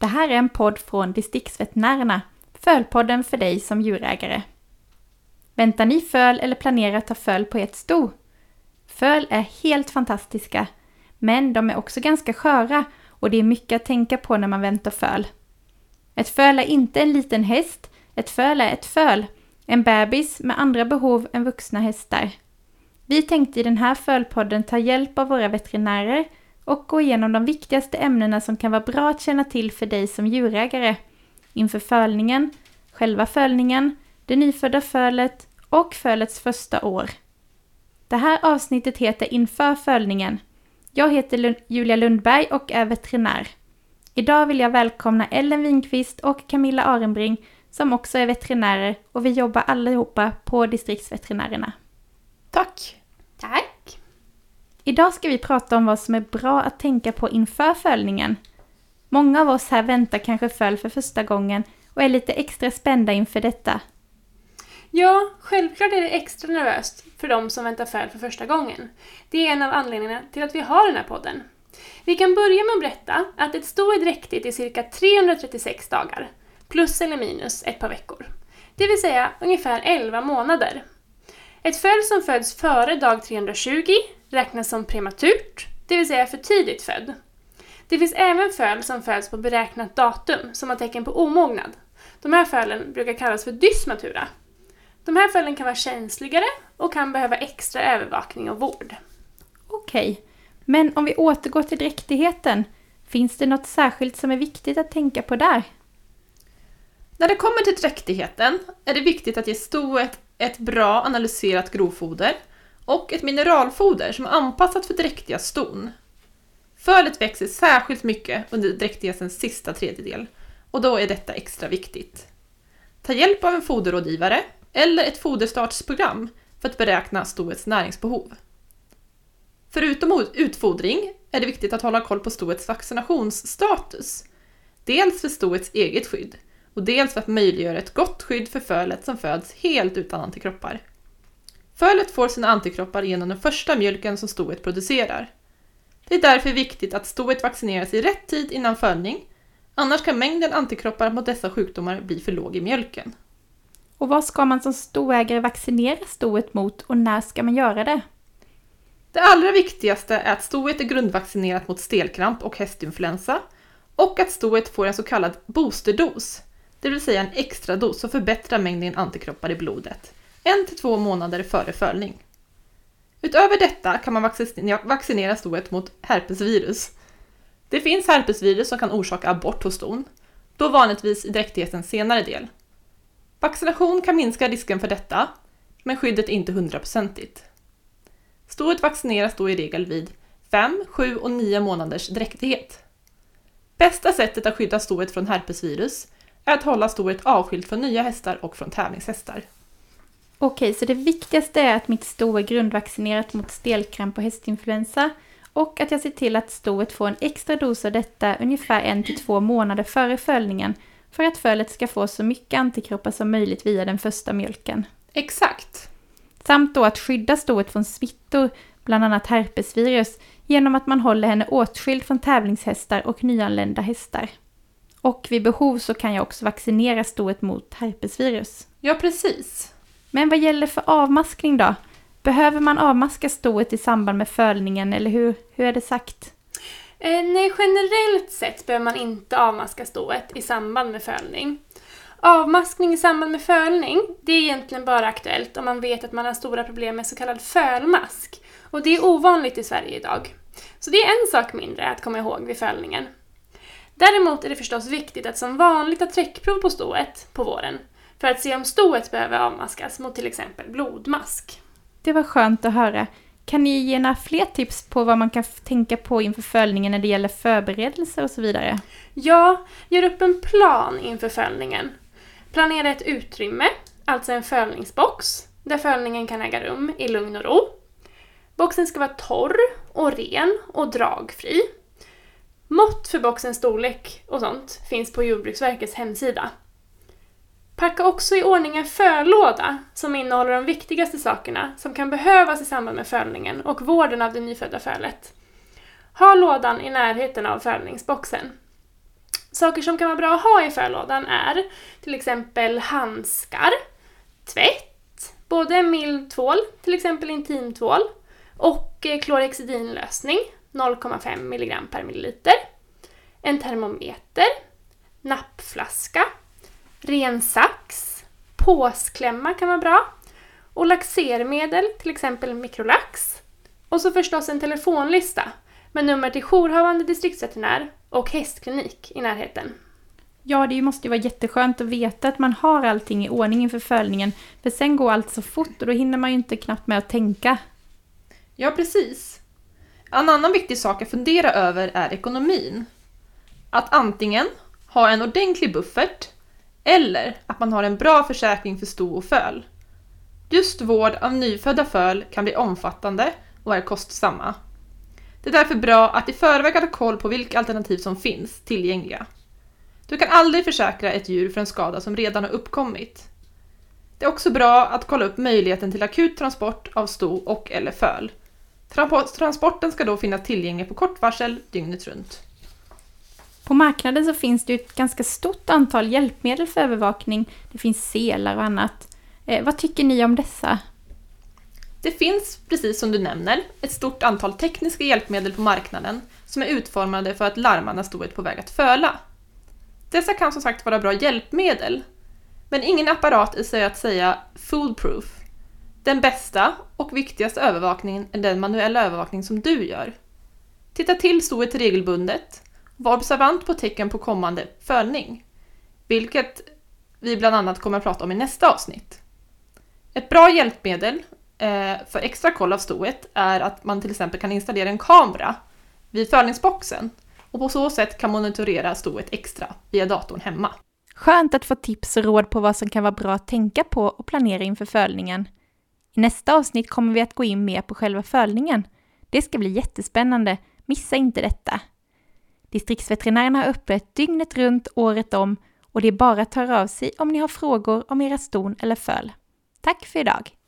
Det här är en podd från Distriktsveterinärerna, Fölpodden för dig som djurägare. Väntar ni föl eller planerar att ta föl på ert sto? Föl är helt fantastiska, men de är också ganska sköra och det är mycket att tänka på när man väntar föl. Ett föl är inte en liten häst, ett föl är ett föl, en bebis med andra behov än vuxna hästar. Vi tänkte i den här fölpodden ta hjälp av våra veterinärer och gå igenom de viktigaste ämnena som kan vara bra att känna till för dig som djurägare inför fölningen, själva fölningen, det nyfödda fölet och fölets första år. Det här avsnittet heter Inför fölningen. Jag heter Julia Lundberg och är veterinär. Idag vill jag välkomna Ellen Winqvist och Camilla Arenbring som också är veterinärer och vi jobbar allihopa på distriktsveterinärerna. Tack! Tack! Idag ska vi prata om vad som är bra att tänka på inför följningen. Många av oss här väntar kanske föl för första gången och är lite extra spända inför detta. Ja, självklart är det extra nervöst för de som väntar föl för första gången. Det är en av anledningarna till att vi har den här podden. Vi kan börja med att berätta att ett sto är dräktigt i cirka 336 dagar, plus eller minus ett par veckor. Det vill säga ungefär 11 månader. Ett föl som föds före dag 320 räknas som prematurt, det vill säga för tidigt född. Det finns även föl som föds på beräknat datum som har tecken på omognad. De här fölen brukar kallas för dysmatura. De här fölen kan vara känsligare och kan behöva extra övervakning och vård. Okej, men om vi återgår till dräktigheten, finns det något särskilt som är viktigt att tänka på där? När det kommer till dräktigheten är det viktigt att ge stoet ett bra analyserat grovfoder och ett mineralfoder som är anpassat för dräktiga ston. Fölet växer särskilt mycket under dräktighetens sista tredjedel och då är detta extra viktigt. Ta hjälp av en foderrådgivare eller ett foderstartsprogram för att beräkna stoets näringsbehov. Förutom utfodring är det viktigt att hålla koll på stoets vaccinationsstatus. Dels för stoets eget skydd och dels för att möjliggöra ett gott skydd för fölet som föds helt utan antikroppar. Fölet får sina antikroppar genom den första mjölken som stoet producerar. Det är därför viktigt att stoet vaccineras i rätt tid innan födning, annars kan mängden antikroppar mot dessa sjukdomar bli för låg i mjölken. Och vad ska man som stoägare vaccinera stoet mot och när ska man göra det? Det allra viktigaste är att stoet är grundvaccinerat mot stelkramp och hästinfluensa och att stoet får en så kallad boosterdos, det vill säga en extra dos som förbättrar mängden antikroppar i blodet, en till två månader före följning. Utöver detta kan man vaccinera stoet mot herpesvirus. Det finns herpesvirus som kan orsaka abort hos ston, då vanligtvis i dräktighetens senare del. Vaccination kan minska risken för detta, men skyddet är inte hundraprocentigt. Stoet vaccineras då i regel vid 5, 7 och 9 månaders dräktighet. Bästa sättet att skydda stoet från herpesvirus är att hålla stoet avskilt från nya hästar och från tävlingshästar. Okej, så det viktigaste är att mitt sto är grundvaccinerat mot stelkramp och hästinfluensa och att jag ser till att stoet får en extra dos av detta ungefär en till två månader före följningen för att fölet ska få så mycket antikroppar som möjligt via den första mjölken. Exakt! Samt då att skydda stoet från smittor, bland annat herpesvirus, genom att man håller henne åtskild från tävlingshästar och nyanlända hästar. Och vid behov så kan jag också vaccinera stoet mot herpesvirus. Ja, precis. Men vad gäller för avmaskning då? Behöver man avmaska stoet i samband med fölningen eller hur, hur är det sagt? Eh, nej, generellt sett behöver man inte avmaska stoet i samband med fölning. Avmaskning i samband med fölning, det är egentligen bara aktuellt om man vet att man har stora problem med så kallad fölmask. Och det är ovanligt i Sverige idag. Så det är en sak mindre att komma ihåg vid fölningen. Däremot är det förstås viktigt att som vanligt ta träckprov på stoet på våren för att se om stoet behöver avmaskas mot till exempel blodmask. Det var skönt att höra. Kan ni ge några fler tips på vad man kan tänka på inför följningen när det gäller förberedelser och så vidare? Ja, gör upp en plan inför följningen. Planera ett utrymme, alltså en fölningsbox, där följningen kan äga rum i lugn och ro. Boxen ska vara torr och ren och dragfri. Mått för boxens storlek och sånt finns på Jordbruksverkets hemsida. Packa också i ordning en föllåda som innehåller de viktigaste sakerna som kan behövas i samband med fölningen och vården av det nyfödda fölet. Ha lådan i närheten av följningsboxen. Saker som kan vara bra att ha i fölådan är till exempel handskar, tvätt, både mild tvål, till exempel intimtvål, och eh, klorhexidinlösning, 0,5 mg per milliliter, en termometer, nappflaska, ren sax, påsklämma kan vara bra, och laxermedel, till exempel mikrolax. Och så förstås en telefonlista med nummer till jourhavande distriktsveterinär och hästklinik i närheten. Ja, det måste ju vara jätteskönt att veta att man har allting i ordning inför följningen. För sen går allt så fort och då hinner man ju inte knappt med att tänka. Ja, precis. En annan viktig sak att fundera över är ekonomin. Att antingen ha en ordentlig buffert eller att man har en bra försäkring för sto och föl. Just vård av nyfödda föl kan bli omfattande och är kostsamma. Det är därför bra att i förväg ha koll på vilka alternativ som finns tillgängliga. Du kan aldrig försäkra ett djur för en skada som redan har uppkommit. Det är också bra att kolla upp möjligheten till akut transport av sto och eller föl. Transporten ska då finnas tillgänglig på kort varsel dygnet runt. På marknaden så finns det ett ganska stort antal hjälpmedel för övervakning. Det finns selar och annat. Eh, vad tycker ni om dessa? Det finns, precis som du nämner, ett stort antal tekniska hjälpmedel på marknaden som är utformade för att larma när stoet är på väg att föla. Dessa kan som sagt vara bra hjälpmedel, men ingen apparat är så att säga foolproof. Den bästa och viktigaste övervakningen är den manuella övervakning som du gör. Titta till stoet regelbundet var observant på tecken på kommande fölning, vilket vi bland annat kommer att prata om i nästa avsnitt. Ett bra hjälpmedel eh, för extra koll av stoet är att man till exempel kan installera en kamera vid fölningsboxen och på så sätt kan monitorera stoet extra via datorn hemma. Skönt att få tips och råd på vad som kan vara bra att tänka på och planera inför fölningen. I nästa avsnitt kommer vi att gå in mer på själva fölningen. Det ska bli jättespännande, missa inte detta! Distriktsveterinärerna har öppet dygnet runt, året om och det är bara att höra av sig om ni har frågor om era ston eller föl. Tack för idag!